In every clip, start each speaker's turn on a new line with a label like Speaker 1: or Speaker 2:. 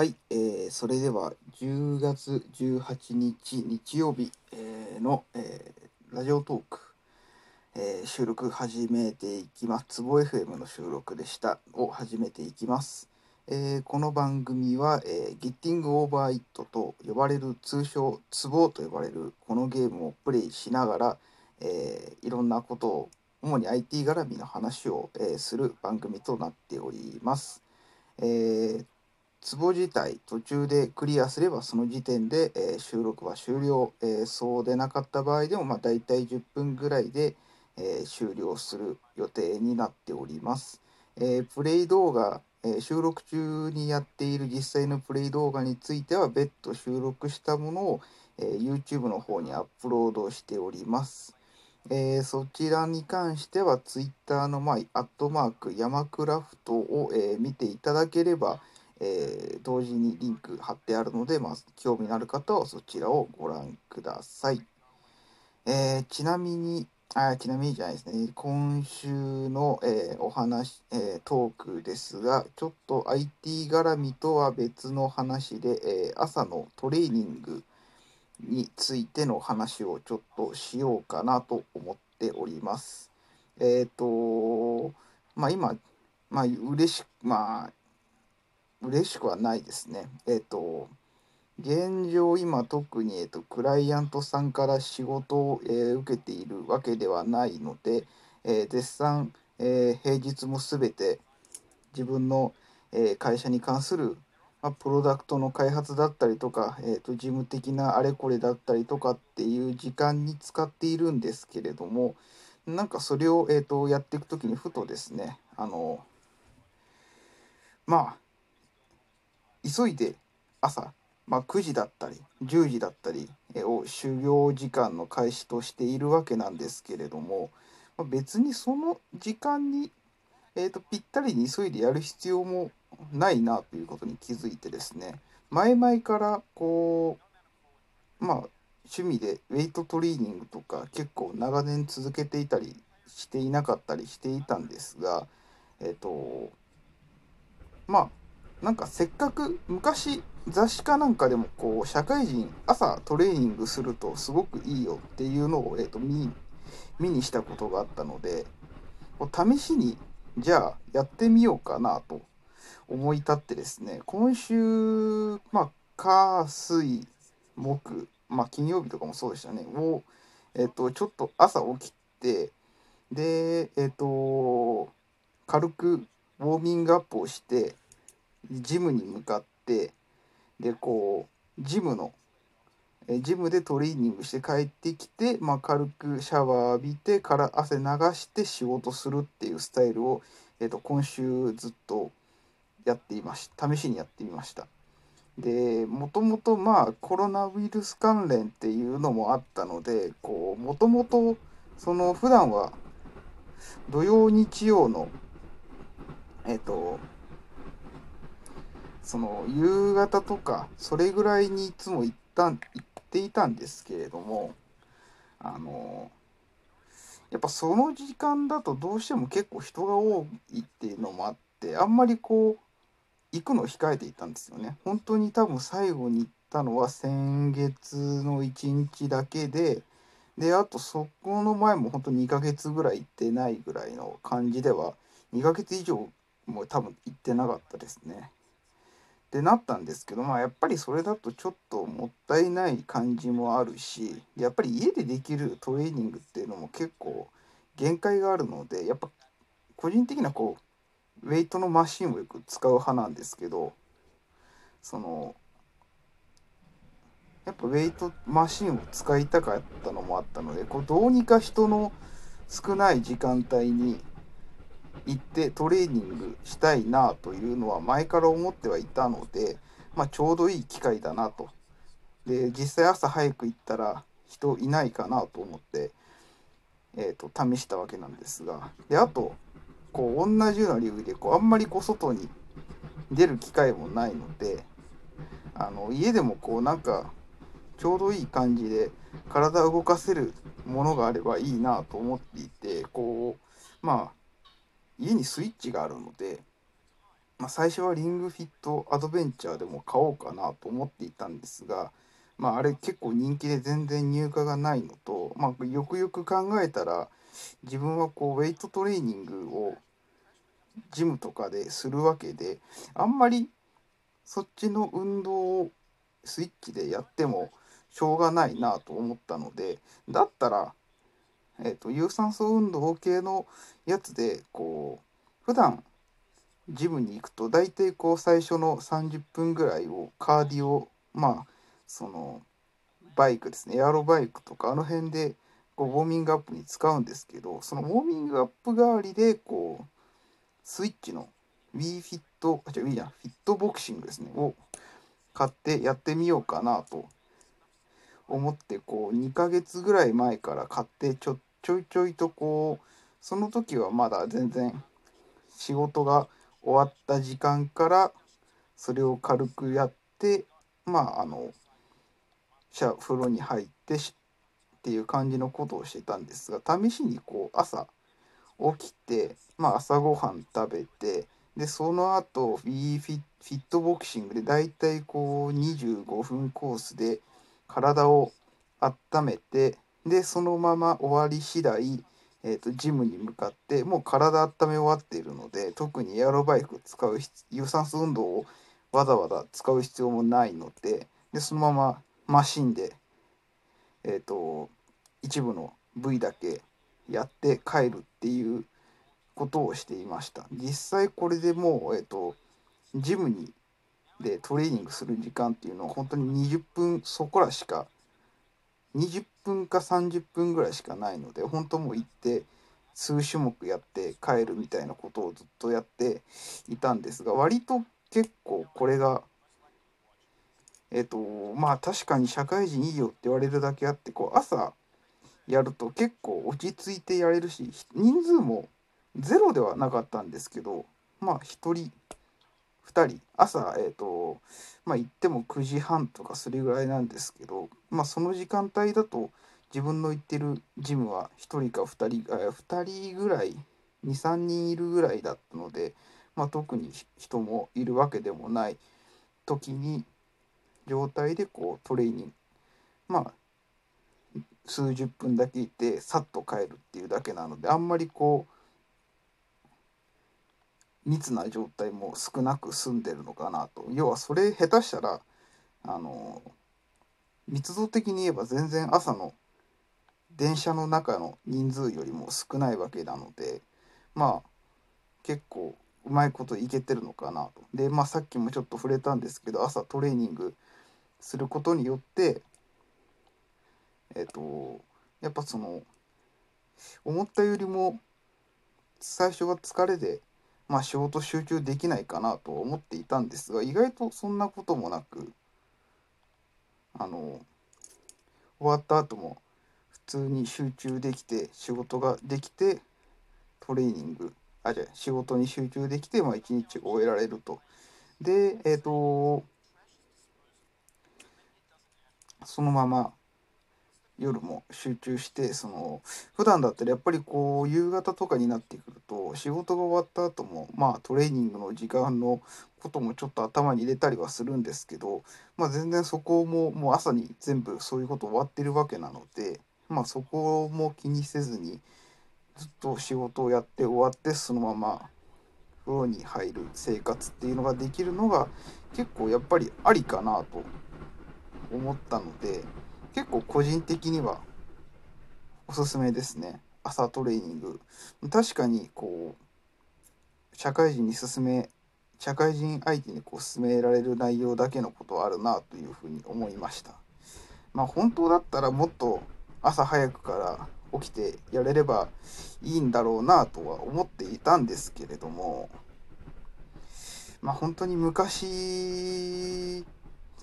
Speaker 1: はい、えー、それでは10月18日日曜日、えーの、えーラジオトーク、えー収録始めていきます。つぼ FM の収録でしたを始めていきます。えーこの番組は、えー、ゲッティングオーバーイットと呼ばれる通称ツボと呼ばれるこのゲームをプレイしながら、えーいろんなことを主に IT 絡みの話を、えーする番組となっております。えーツボ自体途中でクリアすればその時点で、えー収録は終了、えーそうでなかった場合でも、まあ、大体10分ぐらいで、えー終了する予定になっております。えプレイ動画、え収録中にやっている実際のプレイ動画については別途収録したものを、え YouTube の方にアップロードしております。えそちらに関しては Twitter の、まあ、アットマーク山クラフトを、え見ていただければ、えー同時にリンク貼ってあるので、まあ、興味のある方はそちらをご覧ください。えーちなみに、あちなみにじゃないですね、今週の、えーお話、えトークですが、ちょっと IT 絡みとは別の話で、え朝のトレーニングについての話をちょっとしようかなと思っております。えっ、と、まあ今、まあ嬉しく、まあ嬉しくはないですね。えっ、と、現状今特に、えー、とクライアントさんから仕事を、えー受けているわけではないので、え絶賛、えー平日も全て自分の、え会社に関する、まあ、プロダクトの開発だったりとか、えーと事務的なあれこれだったりとかっていう時間に使っているんですけれどもなんかそれを、えー、とやっていく時にふとですねあのまあ急いで朝、まあ、9時だったり10時だったりを就業時間の開始としているわけなんですけれども、まあ、別にその時間に、えー、とぴったりに急いでやる必要もないなということに気づいてですね前々からこうまあ趣味でウェイトトレーニングとか結構長年続けていたりしていなかったりしていたんですがえっ、とまあなんかせっかく昔雑誌かなんかでもこう社会人朝トレーニングするとすごくいいよっていうのを、えー、と見見にしたことがあったので試しにじゃあやってみようかなと思い立ってですね今週まあ火水木まあ金曜日とかもそうでしたねをえっ、とちょっと朝起きてでえっ、と軽くウォーミングアップをしてジムに向かってでこうジムのえジムでトレーニングして帰ってきて、まあ、軽くシャワー浴びてから汗流して仕事するっていうスタイルを、えー、と今週ずっとやっていました。試しにやってみました。でもともとまあコロナウイルス関連っていうのもあったのでこうもともとその普段は土曜日曜のえっ、とその夕方とかそれぐらいにいつも行った行っていたんですけれどもあのやっぱその時間だとどうしても結構人が多いっていうのもあってあんまりこう行くのを控えていたんですよね。本当に多分最後に行ったのは先月の1日だけでであとそこの前も本当2ヶ月ぐらい行ってないぐらいの感じでは2ヶ月以上も多分行ってなかったですね。ってなったんですけどまあやっぱりそれだとちょっともったいない感じもあるしやっぱり家でできるトレーニングっていうのも結構限界があるのでやっぱ個人的なこうウェイトのマシンをよく使う派なんですけどそのやっぱウェイトマシンを使いたかったのもあったのでこうどうにか人の少ない時間帯に行ってトレーニングしたいなというのは前から思ってはいたので、まあ、ちょうどいい機会だなと。で実際朝早く行ったら人いないかなと思って、えー、と試したわけなんですがであとこう同じような理由でこうあんまりこう外に出る機会もないのであの家でもこうなんかちょうどいい感じで体を動かせるものがあればいいなと思っていてこうまあ家にスイッチがあるのでまあ、最初はリングフィットアドベンチャーでも買おうかなと思っていたんですが、まあ、あれ結構人気で全然入荷がないのと、まあ、よくよく考えたら自分はこうウェイトトレーニングをジムとかでするわけであんまりそっちの運動をスイッチでやってもしょうがないなと思ったのでだったら、えーと、有酸素運動系のやつでこう普段ジムに行くと大体こう最初の30分ぐらいをカーディオまあそのバイクですねエアロバイクとかあの辺でこうウォーミングアップに使うんですけどそのウォーミングアップ代わりでこうスイッチの Wii フィットあ違う Wii じゃんフィットボクシングですねを買ってやってみようかなと思ってこう2ヶ月ぐらい前から買ってちょっちょいちょいとこうその時はまだ全然仕事が終わった時間からそれを軽くやってまああの風呂に入ってっていう感じのことをしてたんですが試しにこう朝起きて、まあ、朝ごはん食べてでその後フィフィフィットボクシングでだいたいこう25分コースで体を温めてでそのまま終わり次第えーと、ジムに向かってもう体温め終わっているので特にエアロバイク使う有酸素運動をわざわざ使う必要もないのででそのままマシンで、えーと、一部の部位だけやって帰るっていうことをしていました。実際これでもう、えーと、ジムにでトレーニングする時間っていうのは本当に20分そこらしか20分か30分ぐらいしかないので本当もう行って数種目やって帰るみたいなことをずっとやっていたんですが割と結構これがえっ、とまあ確かに社会人いいよって言われるだけあってこう朝やると結構落ち着いてやれるし人数もゼロではなかったんですけどまあ1人2人朝えっ、ー、とまあ行っても9時半とかそれぐらいなんですけどまあその時間帯だと自分の行ってるジムは1人か2人あ2人ぐらい23人いるぐらいだったので、まあ、特に人もいるわけでもない時に状態でこうトレーニングまあ数十分だけいてさっと帰るっていうだけなのであんまりこう密な状態も少なく済んでるのかなと要はそれ下手したらあの密度的に言えば全然朝の電車の中の人数よりも少ないわけなのでまあ結構うまいこといけてるのかなと。でまあさっきもちょっと触れたんですけど朝トレーニングすることによってえっ、とやっぱその思ったよりも最初は疲れでまあ仕事集中できないかなと思っていたんですが意外とそんなこともなくあの終わった後も普通に集中できて仕事ができてトレーニングあじゃ仕事に集中できて、まあ、一日終えられると。でえっ、ー、とそのまま夜も集中してその普段だったらやっぱりこう夕方とかになってくると仕事が終わった後もまあトレーニングの時間のこともちょっと頭に入れたりはするんですけど、まあ、全然そこももう朝に全部そういうこと終わってるわけなので、まあ、そこも気にせずにずっと仕事をやって終わってそのまま風呂に入る生活っていうのができるのが結構やっぱりありかなと思ったので。結構個人的にはおすすめですね。朝トレーニング。確かにこう社会人に勧め社会人相手にこう勧められる内容だけのことはあるなというふうに思いました。まあ本当だったらもっと朝早くから起きてやれればいいんだろうなとは思っていたんですけれどもまあ本当に昔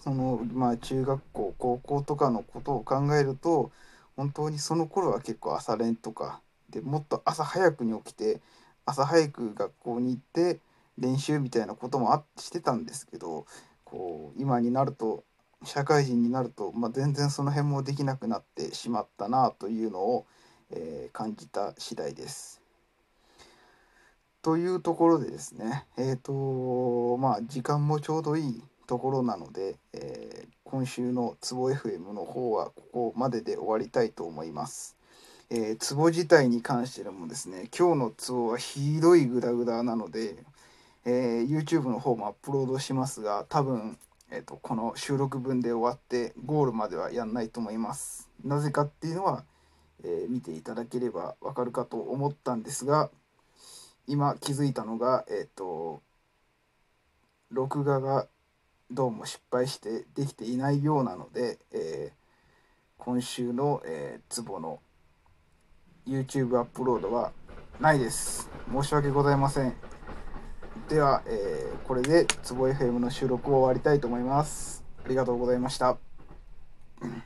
Speaker 1: そのまあ中学校高校とかのことを考えると本当にその頃は結構朝練とかでもっと朝早くに起きて朝早く学校に行って練習みたいなこともあしてたんですけどこう今になると社会人になると、まあ、全然その辺もできなくなってしまったなというのを、えー、感じた次第です。というところでですねえっ、とまあ時間もちょうどいいところなので、えー今週のツボ FM の方はここまでで終わりたいと思います。えー、ツボ自体に関してもですね今日のツボはひどいグダグダなので、えー YouTube の方もアップロードしますが多分、えー、とこの収録分で終わってゴールまではやんないと思います。なぜかっていうのは、えー見ていただければわかるかと思ったんですが今気づいたのがえっ、と録画がどうも失敗してできていないようなので、えー今週の、えー、ツボの YouTube アップロードはないです。申し訳ございません。では、えーこれでツボ FM の収録を終わりたいと思います。ありがとうございました。